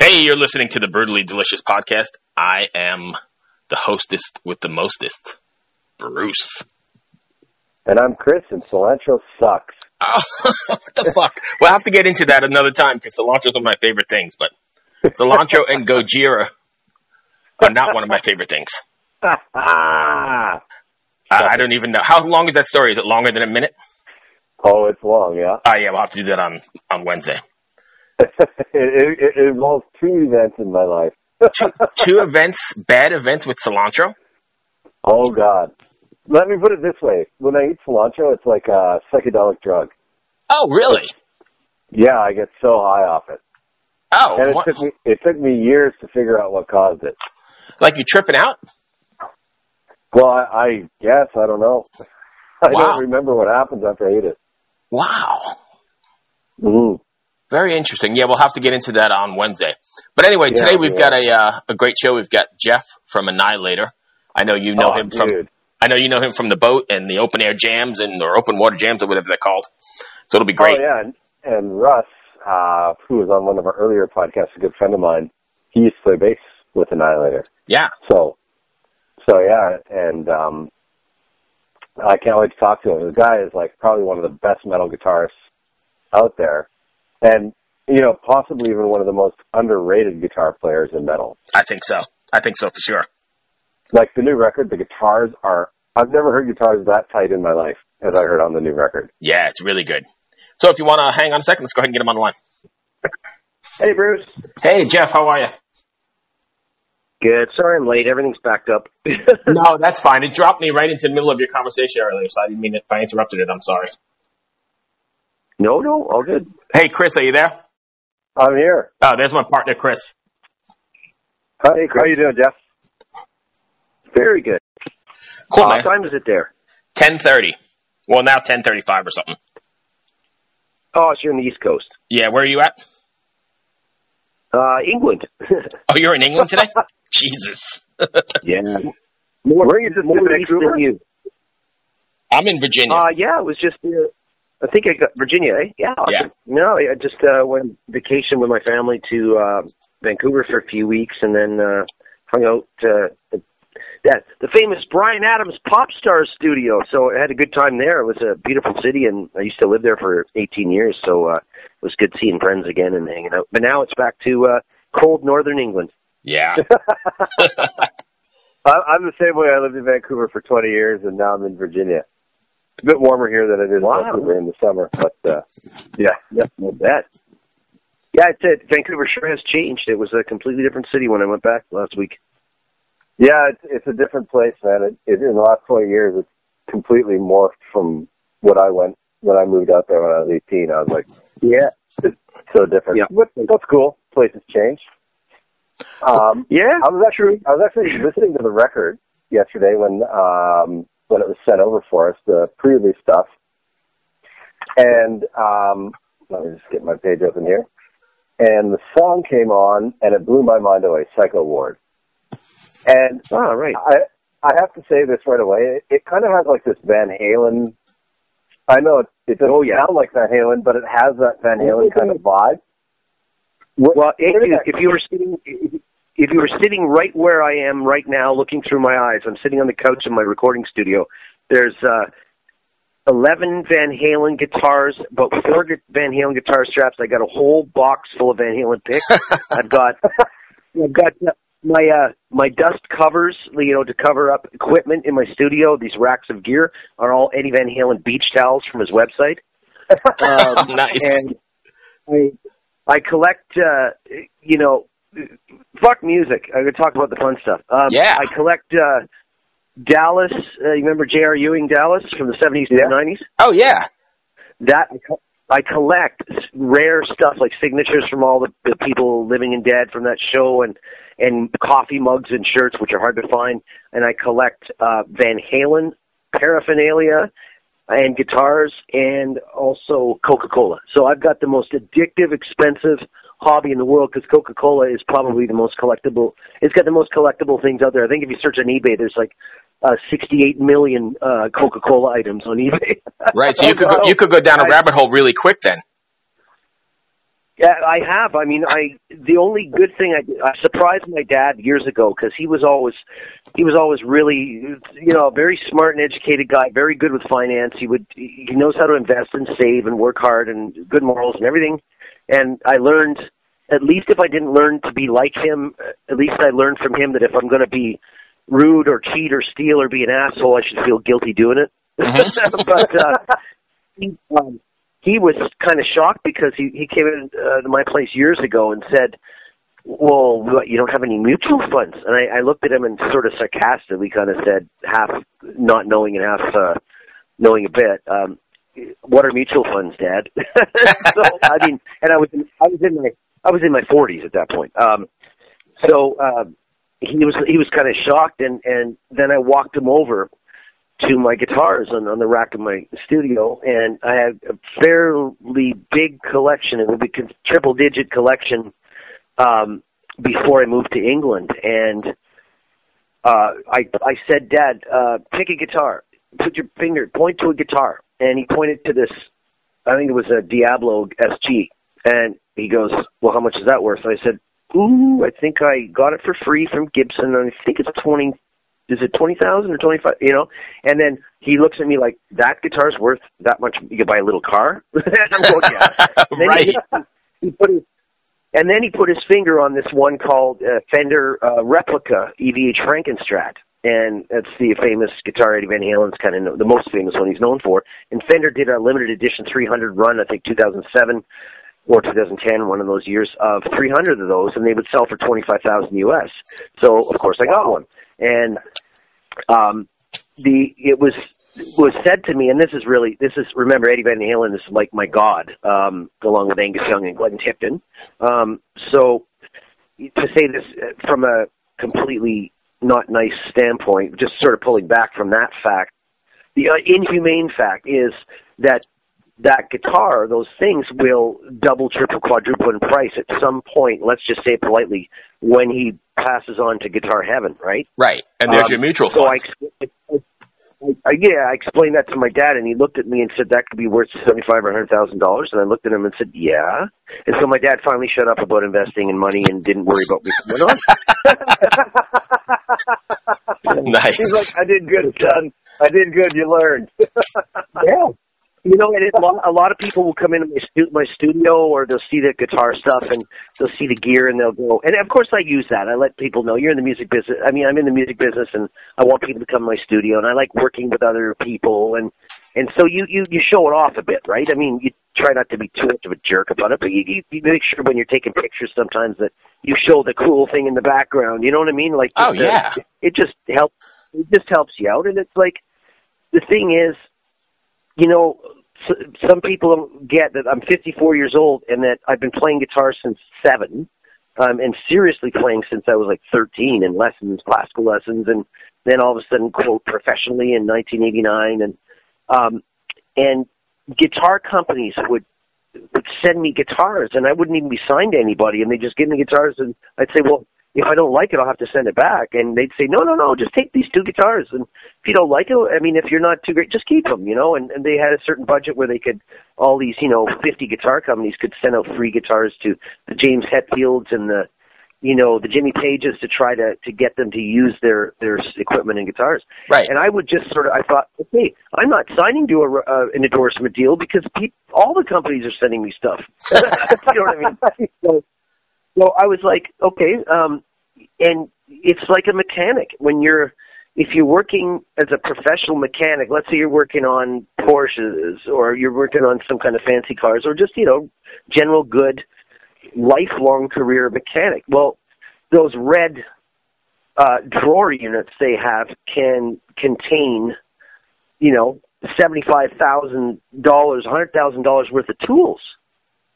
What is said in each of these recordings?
Hey, you're listening to the Brutally Delicious podcast. I am the hostess with the mostest, Bruce. And I'm Chris, and cilantro sucks. Oh, what the fuck? We'll have to get into that another time because cilantro is one of my favorite things, but cilantro and Gojira are not one of my favorite things. I, I don't even know. How long is that story? Is it longer than a minute? Oh, it's long, yeah. Oh, yeah, we'll have to do that on, on Wednesday. it, it, it involves two events in my life. Two, two events, bad events with cilantro? Oh God. Let me put it this way: when I eat cilantro, it's like a psychedelic drug. Oh, really? Yeah, I get so high off it, Oh, and it what- took me it took me years to figure out what caused it. like you tripping out? Well, I, I guess I don't know. I Wow. don't remember what happens after I eat it. Wow. Mm. Very interesting. Yeah, we'll have to get into that on Wednesday. But anyway, Yeah, today we've yeah. got a uh, a great show. We've got Jeff from Annihilator. I know you know Oh, him from. I know you know him from the boat and the open air jams and or open water jams or whatever they're called. So it'll be great. Oh yeah, and, and Russ, uh, who was on one of our earlier podcasts, a good friend of mine, he used to play bass with Annihilator. yeah. So, so yeah, and um, I can't wait to talk to him. The guy is like probably one of the best metal guitarists out there, and you know possibly even one of the most underrated guitar players in metal. I think so. I think so for sure. Like the new record, the guitars are. I've never heard guitars that tight in my life as I heard on the new record. Yeah, it's really good. So if you want to hang on a second, let's go ahead and get him on the line. Hey, Bruce. Hey, Jeff, how are you? Good. Sorry I'm late. Everything's backed up. No, that's fine. It dropped me right into the middle of your conversation earlier, so I didn't mean if I interrupted it. I'm sorry. no, no, all good. Hey, Chris, are you there? I'm here. Oh, there's my partner, Chris. Hey, How, how you doing, Jeff? Very good. Cool, What man. time is it there? Ten thirty. Well, now ten thirty-five or something. Oh, it's here on the East Coast. Yeah, where are you at? Uh, England. Oh, you're in England today? Jesus. yeah. More, Were you just more in east Vancouver? than you. I'm in Virginia. Uh, yeah, it was just, uh, I think I got Virginia, eh? Yeah. awesome. No, I just uh, went vacation with my family to uh, Vancouver for a few weeks and then uh, hung out uh, at that the famous Bryan Adams Pop Star Studio. So I had a good time there. It was a beautiful city, and I used to live there for 18 years. So uh, it was good seeing friends again and hanging out. But now it's back to uh, cold northern England. yeah. I, I'm the same way. I lived in Vancouver for 20 years, and now I'm in Virginia. It's a bit warmer here than it is Wow. in Vancouver in the summer, but uh, yeah. Yeah, no bet. Yeah, it's it. Vancouver sure has changed. It was a completely different city when I went back last week. Yeah, it's, it's a different place, man. It, it, in the last 20 years, it's completely morphed from what I went when I moved out there when I was 18. I was like, yeah, it's so different. Yeah. But that's cool. Places change. Um, Yeah, I was actually I was actually listening to the record yesterday when um, when it was sent over for us, the pre-release stuff. And um, let me just get my page open here. And the song came on, and it blew my mind away. Psycho Ward. And Oh, right. I I have to say this right away. It, it kind of has like this Van Halen. I know it, it doesn't Oh, yeah. sound like Van Halen, but it has that Van Halen kind of vibe. What- Well, you, if you were sitting, if you were sitting right where I am right now, looking through my eyes, I'm sitting on the couch in my recording studio. There's uh, 11 Van Halen guitars, about four Van Halen guitar straps. I got a whole box full of Van Halen picks. I've got, I've got my uh, my dust covers, you know, to cover up equipment in my studio. These racks of gear are all Eddie Van Halen beach towels from his website. Um, Nice. And I, I collect, uh, you know, fuck music. I'm to talk about the fun stuff. Um, Yeah. I collect uh, Dallas. Uh, you remember J.R. Ewing Dallas from the 70s Yeah. and 90s? Oh, yeah. That I collect rare stuff like signatures from all the, the people living and dead from that show, and and coffee mugs and shirts, which are hard to find. And I collect uh, Van Halen paraphernalia and guitars, and also Coca Cola. So I've got the most addictive, expensive hobby in the world because Coca Cola is probably the most collectible. It's got the most collectible things out there. I think if you search on eBay, there's like uh, 68 million uh, Coca-Cola items on eBay. Right. So you could go, you could go down a rabbit hole really quick then. Yeah, I have. I mean, I the only good thing I, I surprised my dad years ago because he was always he was always really you know a very smart and educated guy, very good with finance. He would he knows how to invest and save and work hard and good morals and everything. And I learned at least if I didn't learn to be like him, at least I learned from him that if I'm going to be rude or cheat or steal or be an asshole, I should feel guilty doing it. but uh, he, um, he was kind of shocked because he he came in uh, to my place years ago and said, "Well, what, you don't have any mutual funds?" And I, I looked at him and sort of sarcastically kind of said, half not knowing and half uh, knowing a bit. Um, what are mutual funds, Dad? so I mean, and I was in, I was in my I was in my forties at that point. Um, so uh, he was he was kind of shocked, and and then I walked him over to my guitars on, on the rack of my studio, and I had a fairly big collection. It would be triple digit collection um, before I moved to England, and uh, I I said, Dad, uh, pick a guitar, put your finger, point to a guitar, and he pointed to this. I think it was a Diablo SG, and he goes, "Well, how much is that worth?" And I said, "Ooh, I think I got it for free from Gibson, and I think it's twenty is it twenty thousand or twenty five? You know, and then he looks at me like that guitar's worth that much. You could buy a little car. and I'm going, yeah. And then Right. He, he put his, and then he put his finger on this one called uh, Fender uh, Replica EVH Frankenstrat, and that's the famous guitar Eddie Van Halen's kind of the most famous one he's known for. And Fender did a limited edition 300 run, I think 2007 or 2010, one of those years of 300 of those, and they would sell for 25,000 US. So of course I got one, and um, the it was was said to me, and this is really this is remember Eddie Van Halen is like my god, um, along with Angus Young and Glenn Tipton. Um, so to say this uh, from a completely not nice standpoint, just sort of pulling back from that fact, the uh, inhumane fact is that that guitar, those things will double, triple, quadruple in price at some point. Let's just say politely when he passes on to guitar heaven, right? Right. And there's Um, your mutual So I, funds. I, I, yeah, I explained that to my dad, and he looked at me and said that could be worth seventy-five or hundred thousand dollars. And I looked at him and said, "Yeah." And so my dad finally shut up about investing in money and didn't worry about me coming on. nice. He's like, I did good, son. I did good. You learned. yeah. You know, and it, a lot- a lot of people will come into my, stu- my studio or they'll see the guitar stuff and they'll see the gear and they'll go, and of course I use that. I let people know you're in the music business. I mean, I'm in the music business and I want people to come to my studio and I like working with other people and, and so you, you, you show it off a bit, right? I mean, you try not to be too much of a jerk about it, but you, you, you make sure when you're taking pictures sometimes that you show the cool thing in the background. You know what I mean? Like, Oh, yeah. it just helps, it just helps you out. And it's like, the thing is, you know, some people get that I'm 54 years old and that I've been playing guitar since seven, um, and seriously playing since I was like 13 in lessons, classical lessons, and then all of a sudden, quote, professionally in 1989, and um, and guitar companies would would send me guitars, and I wouldn't even be signed to anybody, and they just give me guitars, and I'd say, well. If I don't like it, I'll have to send it back. And they'd say, no, no, no, just take these two guitars. And if you don't like it, I mean, if you're not too great, just keep them, you know. And, and they had a certain budget where they could, all these, you know, 50 guitar companies could send out free guitars to the James Hetfields and the, you know, the Jimmy Pages to try to to get them to use their their equipment and guitars. Right. And I would just sort of, I thought, okay, I'm not signing to a, uh, an endorsement deal because pe- all the companies are sending me stuff. you know what I mean? So, so I was like, okay, um, and it's like a mechanic when you're, if you're working as a professional mechanic, let's say you're working on Porsches or you're working on some kind of fancy cars or just, you know, general good lifelong career mechanic. Well, those red uh, drawer units they have can contain, you know, seventy-five thousand dollars, hundred thousand dollars worth of tools.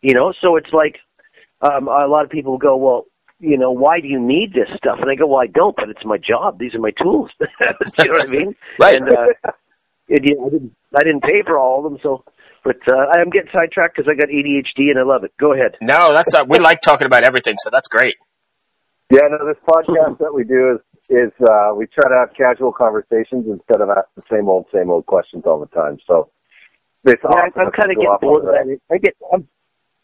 You know, so it's like um, a lot of people go, well, you know, why do you need this stuff? And I go, well, I don't, but it's my job. These are my tools. you know what I mean? Right. And uh, it, yeah, I didn't, I didn't pay for all of them, so. But uh, I'm getting sidetracked because I got ADHD and I love it. Go ahead. No, that's uh, we like talking about everything, so that's great. Yeah, no, this podcast that we do is is uh, we try to have casual conversations instead of ask the same old same old questions all the time. So it's Yeah, awesome I'm kind of getting bored of that. that. I get, I'm,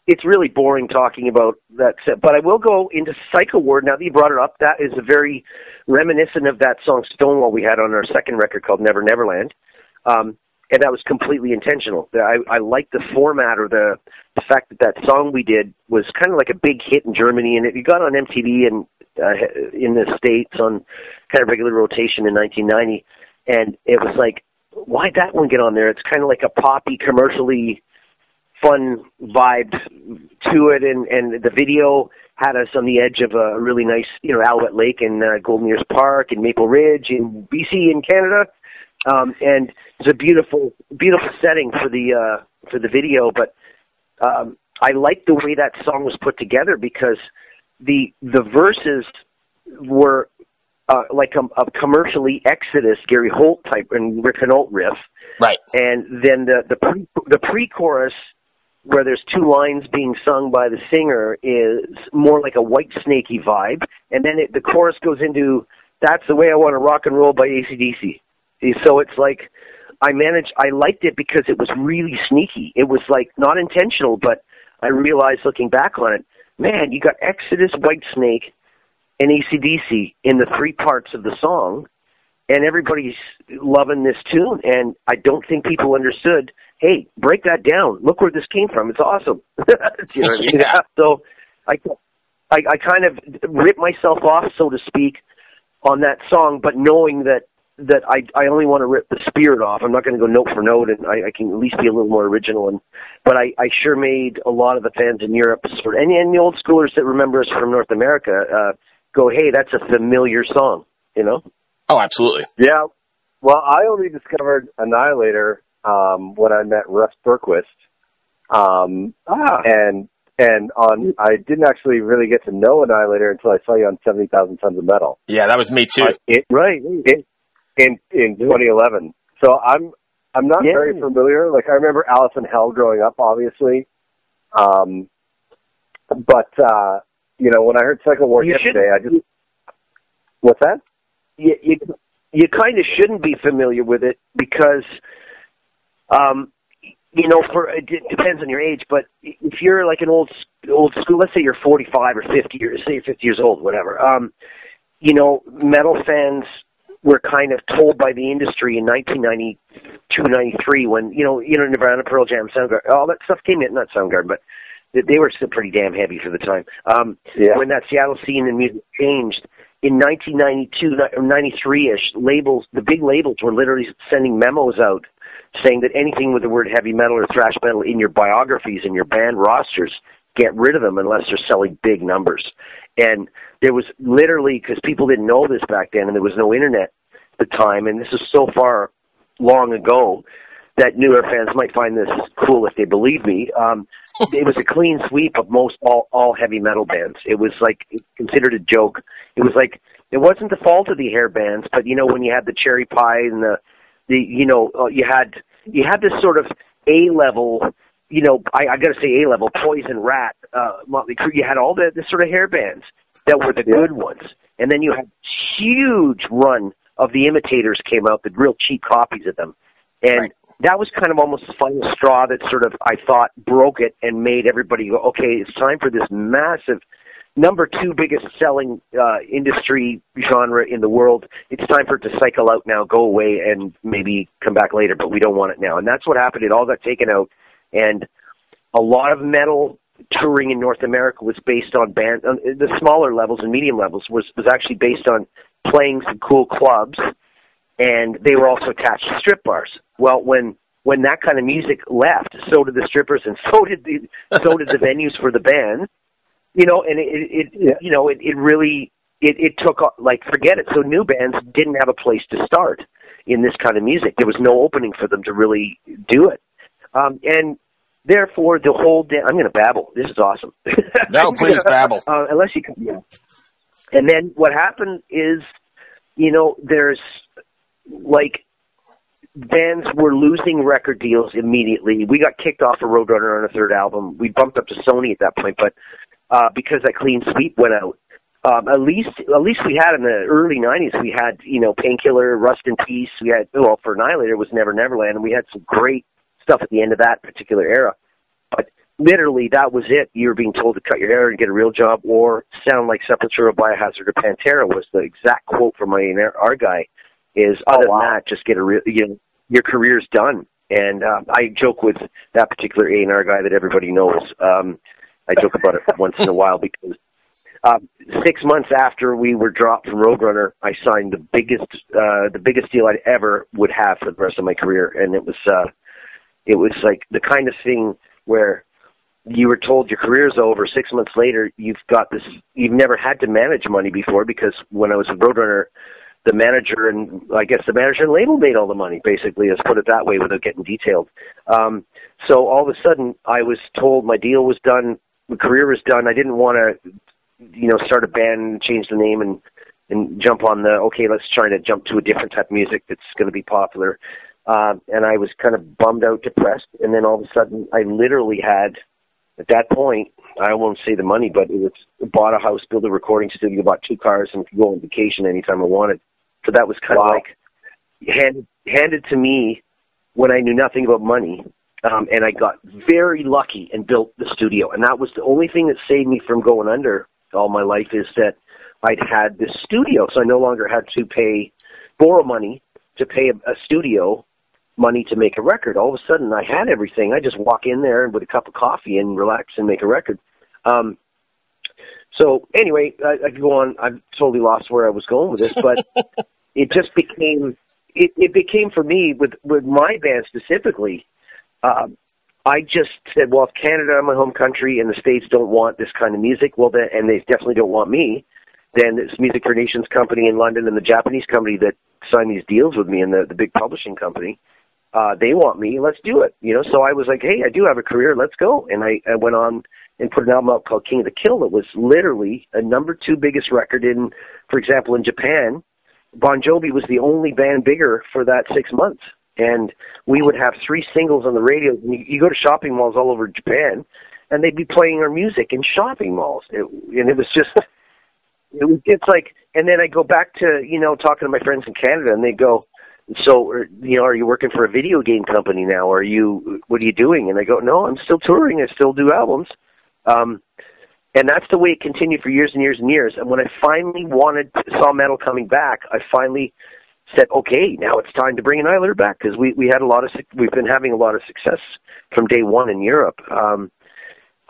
it's really boring talking about that. set, But I will go into Psycho Ward now that you brought it up. That is a very reminiscent of that song Stonewall we had on our second record called Never Neverland, um, and that was completely intentional. I, I like the format or the the fact that that song we did was kind of like a big hit in Germany, and it got on MTV and uh, in the states on kind of regular rotation in 1990, and it was like, why'd that one get on there? It's kind of like a poppy, commercially fun vibe to it, and and the video had us on the edge of a really nice, you know, Alouette Lake in uh, Golden Ears Park in Maple Ridge in BC in Canada, um, and it's a beautiful, beautiful setting for the uh, for the video. But um, I like the way that song was put together because the the verses were uh, like a, a commercially Exodus Gary Holt type and Rick Hunolt riff, Right. and then the the pre, the pre-chorus where there's two lines being sung by the singer is more like a white snaky vibe, and then it, the chorus goes into "That's the way I want to rock and roll" by AC/DC. So it's like I managed. I liked it because it was really sneaky. It was like not intentional, but I realized looking back on it, man, you got Exodus, White Snake, and AC/DC in the three parts of the song, and everybody's loving this tune. And I don't think people understood. Hey, break that down. Look where this came from. It's awesome. you know what I mean? Yeah. So I, I, I kind of ripped myself off, so to speak, on that song, but knowing that that I I only want to rip the spirit off. I'm not going to go note for note, and I, I can at least be a little more original. And but I I sure made a lot of the fans in Europe sort of, and, and the old schoolers that remember us from North America uh, go, hey, that's a familiar song, you know. Oh, absolutely. Yeah. Well, I only discovered Annihilator um, when I met Russ Bergquist, um, Ah, and and on I didn't actually really get to know Annihilator until I saw you on Seventy Thousand Tons of Metal Yeah, that was me too. Uh, it, right. in in in 2011. So I'm I'm not Yeah. very familiar. Like I remember Alison Hell growing up, obviously. Um, but uh, you know, when I heard Psycho Ward You yesterday, I just what's that? you you, you kind of shouldn't be familiar with it because um you know for it depends on your age but if you're like an old old school let's say you're 45 or 50 years say you're 50 years old whatever um you know metal fans were kind of told by the industry in 1992 93 when you know you know Nirvana Pearl Jam Soundgarden all that stuff came in not Soundgarden but they- they were still pretty damn heavy for the time um Yeah. when that Seattle scene and music changed in 1992 or 93ish, labels, the big labels were literally sending memos out saying that anything with the word heavy metal or thrash metal in your biographies and your band rosters, get rid of them unless they're selling big numbers. And there was literally, because people didn't know this back then and there was no internet at the time, and this is so far long ago that newer fans might find this cool if they believe me. Um, it was a clean sweep of most all all heavy metal bands. It was like considered a joke. It was like it wasn't the fault of the hair bands, but you know when you had the cherry pie and the the you know uh, you had you had this sort of A level. You know, I, I got to say A level, Poison Ratt, uh, Motley Crue. You had all the, the sort of hair bands that were the Yeah. good ones, and then you had huge run of the imitators came out, the real cheap copies of them, and Right. that was kind of almost the final straw that sort of I thought broke it and made everybody go, okay, it's time for this massive number two biggest selling uh, industry genre in the world. It's time for it to cycle out now, go away, and maybe come back later. But we don't want it now, and that's what happened. It all got taken out, and a lot of metal touring in North America was based on band on the smaller levels and medium levels was was actually based on playing some cool clubs and they were also attached to strip bars. Well, when when that kind of music left, so did the strippers, and so did the so did the venues for the band. You know, and it, it, Yeah. you know it, it really it, it took like forget it. So new bands didn't have a place to start in this kind of music. There was no opening for them to really do it, um, and therefore the whole. Da- I'm going to babble. This is awesome. No, please babble. Uh, unless you can. Yeah. And then what happened is, you know, there's like bands were losing record deals immediately. We got kicked off of Roadrunner on a third album. We bumped up to Sony at that point, but uh, because that clean sweep went out, um, at least at least we had in the early '90s. We had you know Painkiller, Rust in Peace. We had well for Annihilator it was Never Neverland, and we had some great stuff at the end of that particular era. But literally, that was it. You were being told to cut your hair and get a real job, or sound like Sepultura, Biohazard, or Pantera was the exact quote from my our guy. Is Oh, other wow. than that, just get a real you know your career's done. And uh, I joke with that particular A and R guy that everybody knows. Um, I joke about it once in a while because um, six months after we were dropped from Roadrunner, I signed the biggest uh, the biggest deal I'd ever would have for the rest of my career, and it was uh, it was like the kind of thing where you were told your career's over. Six months later, you've got this. You've never had to manage money before because when I was with Roadrunner, the manager and I guess the manager and label made all the money. Basically, let's put it that way without getting detailed. Um, so all of a sudden, I was told my deal was done, my career was done. I didn't want to, you know, start a band, change the name, and and jump on the okay. Let's try to jump to a different type of music that's going to be popular. Um, and I was kind of bummed out, depressed, and then all of a sudden, I literally had, at that point, I won't say the money, but it was bought a house, built a recording studio, bought two cars, and could go on vacation anytime I wanted. So that was kind Wow. of like handed handed to me when I knew nothing about money. Um, and I got very lucky and built the studio. And that was the only thing that saved me from going under all my life is that I'd had this studio. So I no longer had to pay, borrow money to pay a, a studio money to make a record. All of a sudden I had everything. I just walk in there with a cup of coffee and relax and make a record. Um, so anyway, I, I could go on. I've totally lost where I was going with this, but it just became it, it became for me with with my band specifically. Um, I just said, well, if Canada, my home country, and the states don't want this kind of music, well, then, and they definitely don't want me, then this Music for Nations company in London and the Japanese company that signed these deals with me and the the big publishing company, uh, they want me. Let's do it. You know, so I was like, hey, I do have a career. Let's go. And I, I went on and put an album out called King of the Kill that was literally a number two biggest record in, for example, in Japan. Bon Jovi was the only band bigger for that six months. And we would have three singles on the radio. And you, you go to shopping malls all over Japan, and they'd be playing our music in shopping malls. It, and it was just, it was, it's like, and then I go back to, you know, talking to my friends in Canada, and they go, so, you know, are you working for a video game company now? Are you, what are you doing? And I go, no, I'm still touring. I still do albums. Um, and that's the way it continued for years and years and years. And when I finally wanted, saw metal coming back, I finally said, okay, now it's time to bring Annihilator back because we, we had a lot of, we've been having a lot of success from day one in Europe. Um,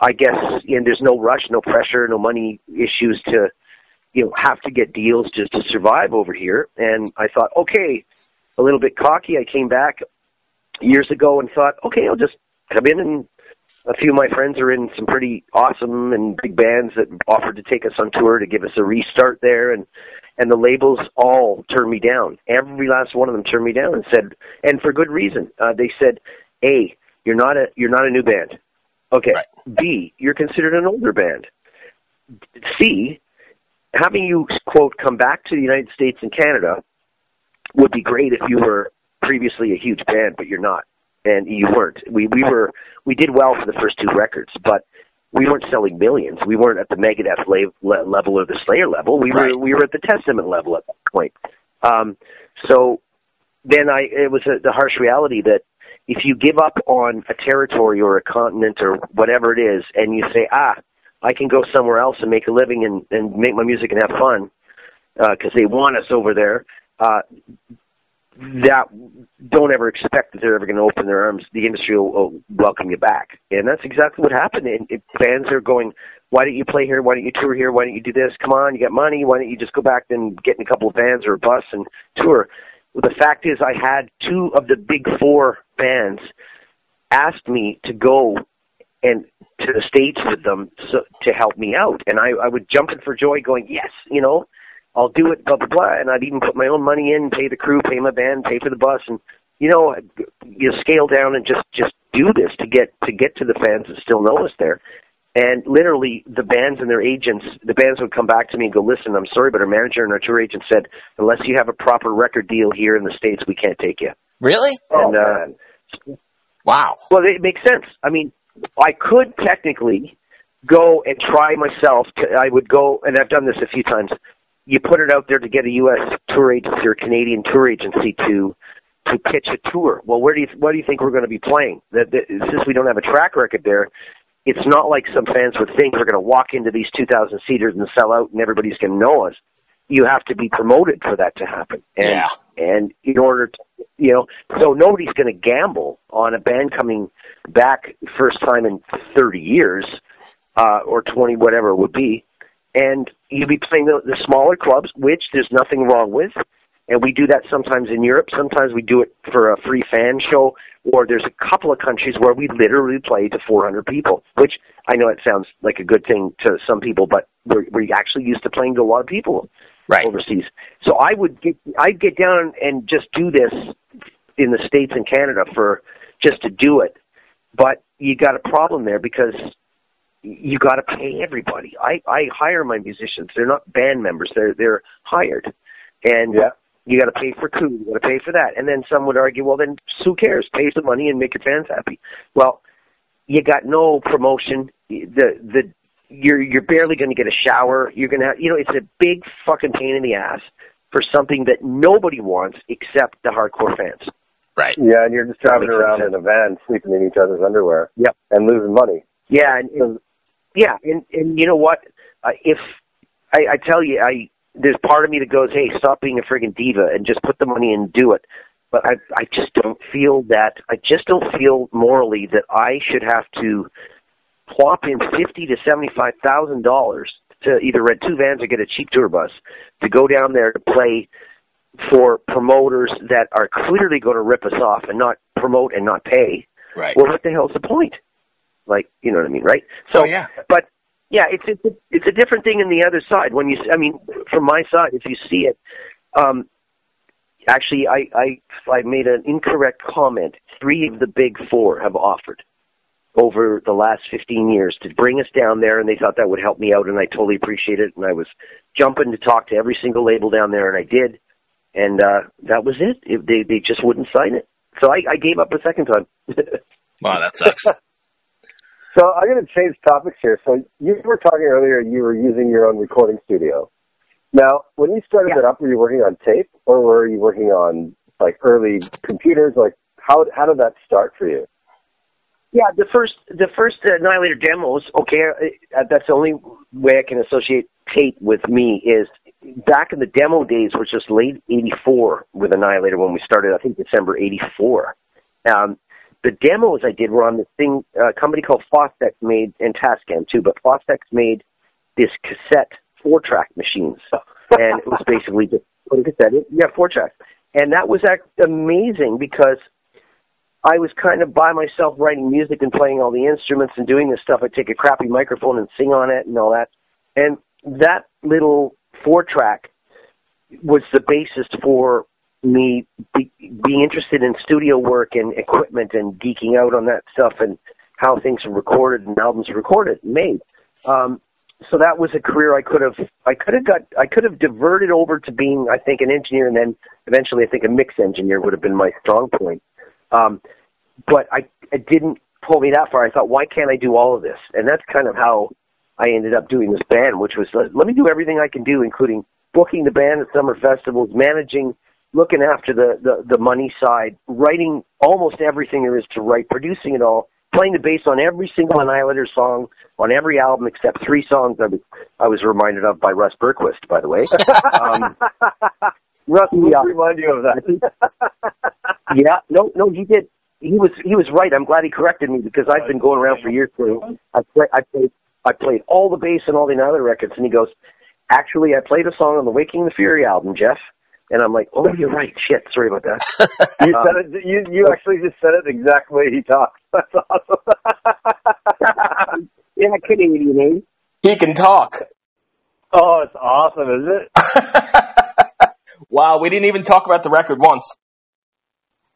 I guess, and there's no rush, no pressure, no money issues to, you know, have to get deals just to survive over here. And I thought, okay, a little bit cocky. I came back years ago and thought, okay, I'll just come in and a few of my friends are in some pretty awesome and big bands that offered to take us on tour to give us a restart there and and the labels all turned me down. Every last one of them turned me down and said and for good reason. Uh they said, A, you're not a you're not a new band. Okay. Right. B, you're considered an older band. C, having you quote come back to the United States and Canada would be great if you were previously a huge band, but you're not, and you weren't. We we were we did well for the first two records, but we weren't selling millions. We weren't at the Megadeth la- le- level or the Slayer level. We Right. were we were at the Testament level at that point. Um, so then I it was a, the harsh reality that if you give up on a territory or a continent or whatever it is, and you say, ah, I can go somewhere else and make a living and, and make my music and have fun because they want us over there. Uh, that don't ever expect that they're ever going to open their arms. The industry will, will welcome you back, and that's exactly what happened. And it, fans are going, "Why don't you play here? Why don't you tour here? Why don't you do this? Come on, you got money. Why don't you just go back and get in a couple of vans or a bus and tour?" Well, the fact is, I had two of the big four bands asked me to go and to the states with them so, to help me out, and I, I would jump in for joy, going, "Yes, you know." I'll do it, blah blah blah, and I'd even put my own money in, pay the crew, pay my band, pay for the bus, and you know, you scale down and just just do this to get to get to the fans that still know us there. And literally, the bands and their agents, the bands would come back to me and go, "Listen, I'm sorry, but our manager and our tour agent said unless you have a proper record deal here in the states, we can't take you." Really? Oh, uh, Wow. well, it makes sense. I mean, I could technically go and try myself. To, I would go, and I've done this a few times. You put it out there to get a U.S. tour agency or Canadian tour agency to to pitch a tour. Well, where do you what do you think we're going to be playing? That, that since we don't have a track record there, it's not like some fans would think we're going to walk into these 2,000 seaters and sell out, and everybody's going to know us. You have to be promoted for that to happen. And, Yeah. And in order to, you know, so nobody's going to gamble on a band coming back first time in 30 years, uh, or 20, whatever it would be. And you'd be playing the, the smaller clubs, which there's nothing wrong with. And we do that sometimes in Europe. Sometimes we do it for a free fan show, or there's a couple of countries where we literally play to 400 people, which I know it sounds like a good thing to some people, but we're, we're actually used to playing to a lot of people Right. overseas. So I would get I'd get down and just do this in the states and Canada for just to do it. But you got a problem there because you got to pay everybody. I I hire my musicians. They're not band members. They're they're hired, and Yeah. you got to pay for crew. You got to pay for that. And then some would argue, well, then who cares? Pay some money and make your fans happy. Well, you got no promotion. The the you're you're barely going to get a shower. You're going to have, you know it's a big fucking pain in the ass for something that nobody wants except the hardcore fans. Right. Yeah, and you're just driving around sense. in a van, sleeping in each other's underwear. Yep. And losing money. Yeah, and, and yeah, and and you know what? Uh, if I, I tell you, I there's part of me that goes, hey, stop being a friggin' diva and just put the money in and do it. But I I just don't feel that. I just don't feel morally that I should have to plop in fifty to seventy five thousand dollars to either rent two vans or get a cheap tour bus to go down there to play for promoters that are clearly going to rip us off and not promote and not pay. Right. Well, what the hell's the point? Like, you know what I mean, right? So, Oh, yeah. but yeah, it's it's a, it's a different thing in the other side. When you, I mean, from my side, if you see it, um, actually, I I I made an incorrect comment. Three of the big four have offered over the last 15 years to bring us down there, and they thought that would help me out, and I totally appreciate it. And I was jumping to talk to every single label down there, and I did, and uh, that was it. it they they just wouldn't sign it, so I, I gave up a second time. Wow, that sucks. So I'm going to change topics here. So you were talking earlier, you were using your own recording studio. Now, when you started Yeah. it up, were you working on tape or were you working on like early computers? Like how how did that start for you? Yeah, the first the first Annihilator demos. Okay, uh, that's the only way I can associate tape with me is back in the demo days, which was late '84 with Annihilator when we started. I think December '84. Um, the demos I did were on this thing, a company called Fostex made, and Tascam too, but Fostex made this cassette four track machines, and it was basically just put a cassette in. Yeah, four tracks, and that was act- amazing because I was kind of by myself writing music and playing all the instruments and doing this stuff. I'd take a crappy microphone and sing on it and all that. And that little four track was the basis for me be, being interested in studio work and equipment and geeking out on that stuff and how things are recorded and albums recorded and made. Um, so that was a career I could have I could have got I could have diverted over to being I think an engineer and then eventually I think a mix engineer would have been my strong point. Um, but I it didn't pull me that far. I thought, why can't I do all of this? And that's kind of how I ended up doing this band, which was let, let me do everything I can do, including booking the band at summer festivals, managing, looking after the, the the money side, writing almost everything there is to write, producing it all, playing the bass on every single Annihilator song on every album except three songs I was I was reminded of by Russ Bergquist, by the way. Um, Russ, Yeah. remind you of that. yeah, no, no, he did. He was he was right. I'm glad he corrected me because I've been going around for years. Saying, I play, I played, I played all the bass and all the other records, and he goes, actually, I played a song on the Waking the Fury album, Jeff. And I'm like, oh, you're right. Shit, sorry about that. you Um, said it. You you actually just said it the exact way he talks. That's awesome. yeah, Canadian, eh? He can talk. oh, it's awesome, isn't it? wow, we didn't even talk about the record once.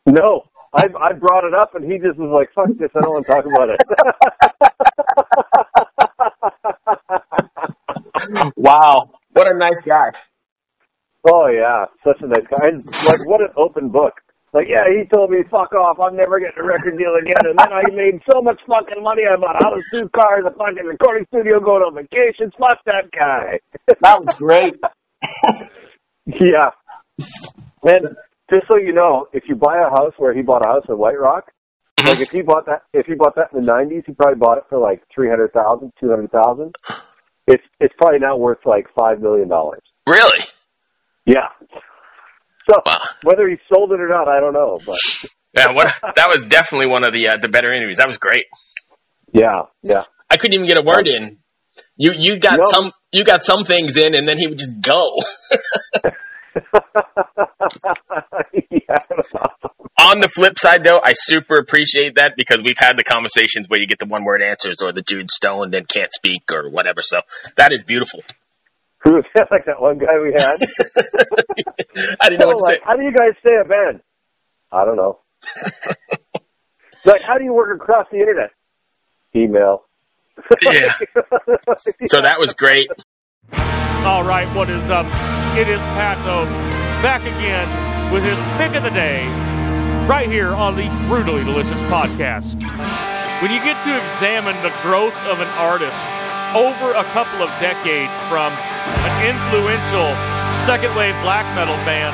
No, I I brought it up and he just was like, "Fuck this! I don't want to talk about it." Wow, what a nice guy. Oh yeah, such a nice guy. And, like, what an open book. Like, yeah, he told me, fuck off, I'm never getting a record deal again. And then I made so much fucking money, I bought a house, two cars, a fucking recording studio, going on vacation. Fuck that guy. That was great. yeah. And just so you know, if you buy a house where he bought a house in White Rock, mm-hmm. like if he bought that, if he bought that in the '90s, he probably bought it for like three hundred thousand, two hundred thousand. It's it's probably now worth like five million dollars. Really? Yeah. So Wow. whether he sold it or not, I don't know. But Yeah, what, that was definitely one of the uh, the better interviews. That was great. yeah, yeah. I couldn't even get a word in. You you got No. some you got some things in, and then he would just go. yeah, it was awesome. On the flip side, though, I super appreciate that because we've had the conversations where you get the one word answers or the dude stoned and can't speak or whatever. So that is beautiful. Who was that? Like that one guy we had. I didn't know what to like, say. how do you guys stay a band? I don't know. like, how do you work across the internet? Email. Yeah. So that was great. All right, what is up? It is Pathos back again with his pick of the day right here on the Brutally Delicious podcast. When you get to examine the growth of an artist over a couple of decades from an influential second wave black metal band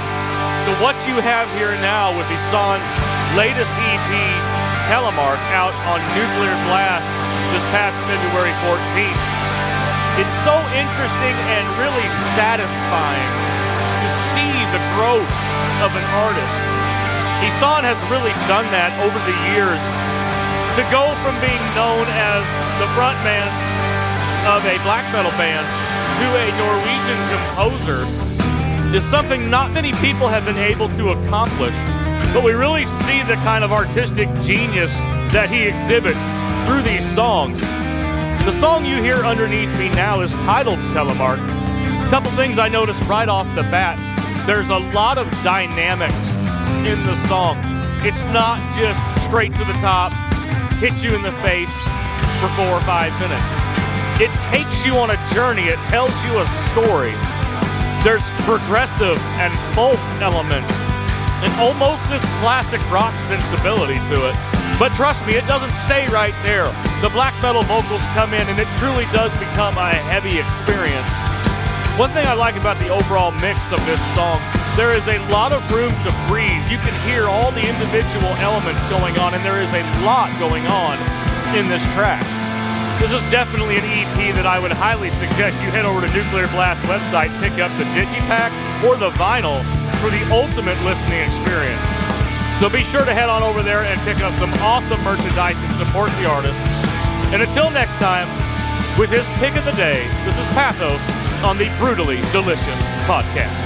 to what you have here now with Ihsahn's latest EP, Telemark, out on Nuclear Blast this past February 14th. It's so interesting and really satisfying to see the growth of an artist. Ihsahn has really done that over the years to go from being known as the frontman of a black metal band to a Norwegian composer is something not many people have been able to accomplish. But we really see the kind of artistic genius that he exhibits through these songs. The song you hear underneath me now is titled Telemark. A couple things I noticed right off the bat. There's a lot of dynamics in the song. It's not just straight to the top, hit you in the face for four or five minutes. It takes you on a journey, it tells you a story. There's progressive and folk elements and almost this classic rock sensibility to it. But trust me, it doesn't stay right there. The black metal vocals come in and it truly does become a heavy experience. One thing I like about the overall mix of this song, there is a lot of room to breathe. You can hear all the individual elements going on, and there is a lot going on in this track. This is definitely an EP that I would highly suggest you head over to Nuclear Blast website, pick up the digipack or the vinyl for the ultimate listening experience. So be sure to head on over there and pick up some awesome merchandise and support the artist. And until next time, with his pick of the day, this is Pathos on the Brutally Delicious podcast.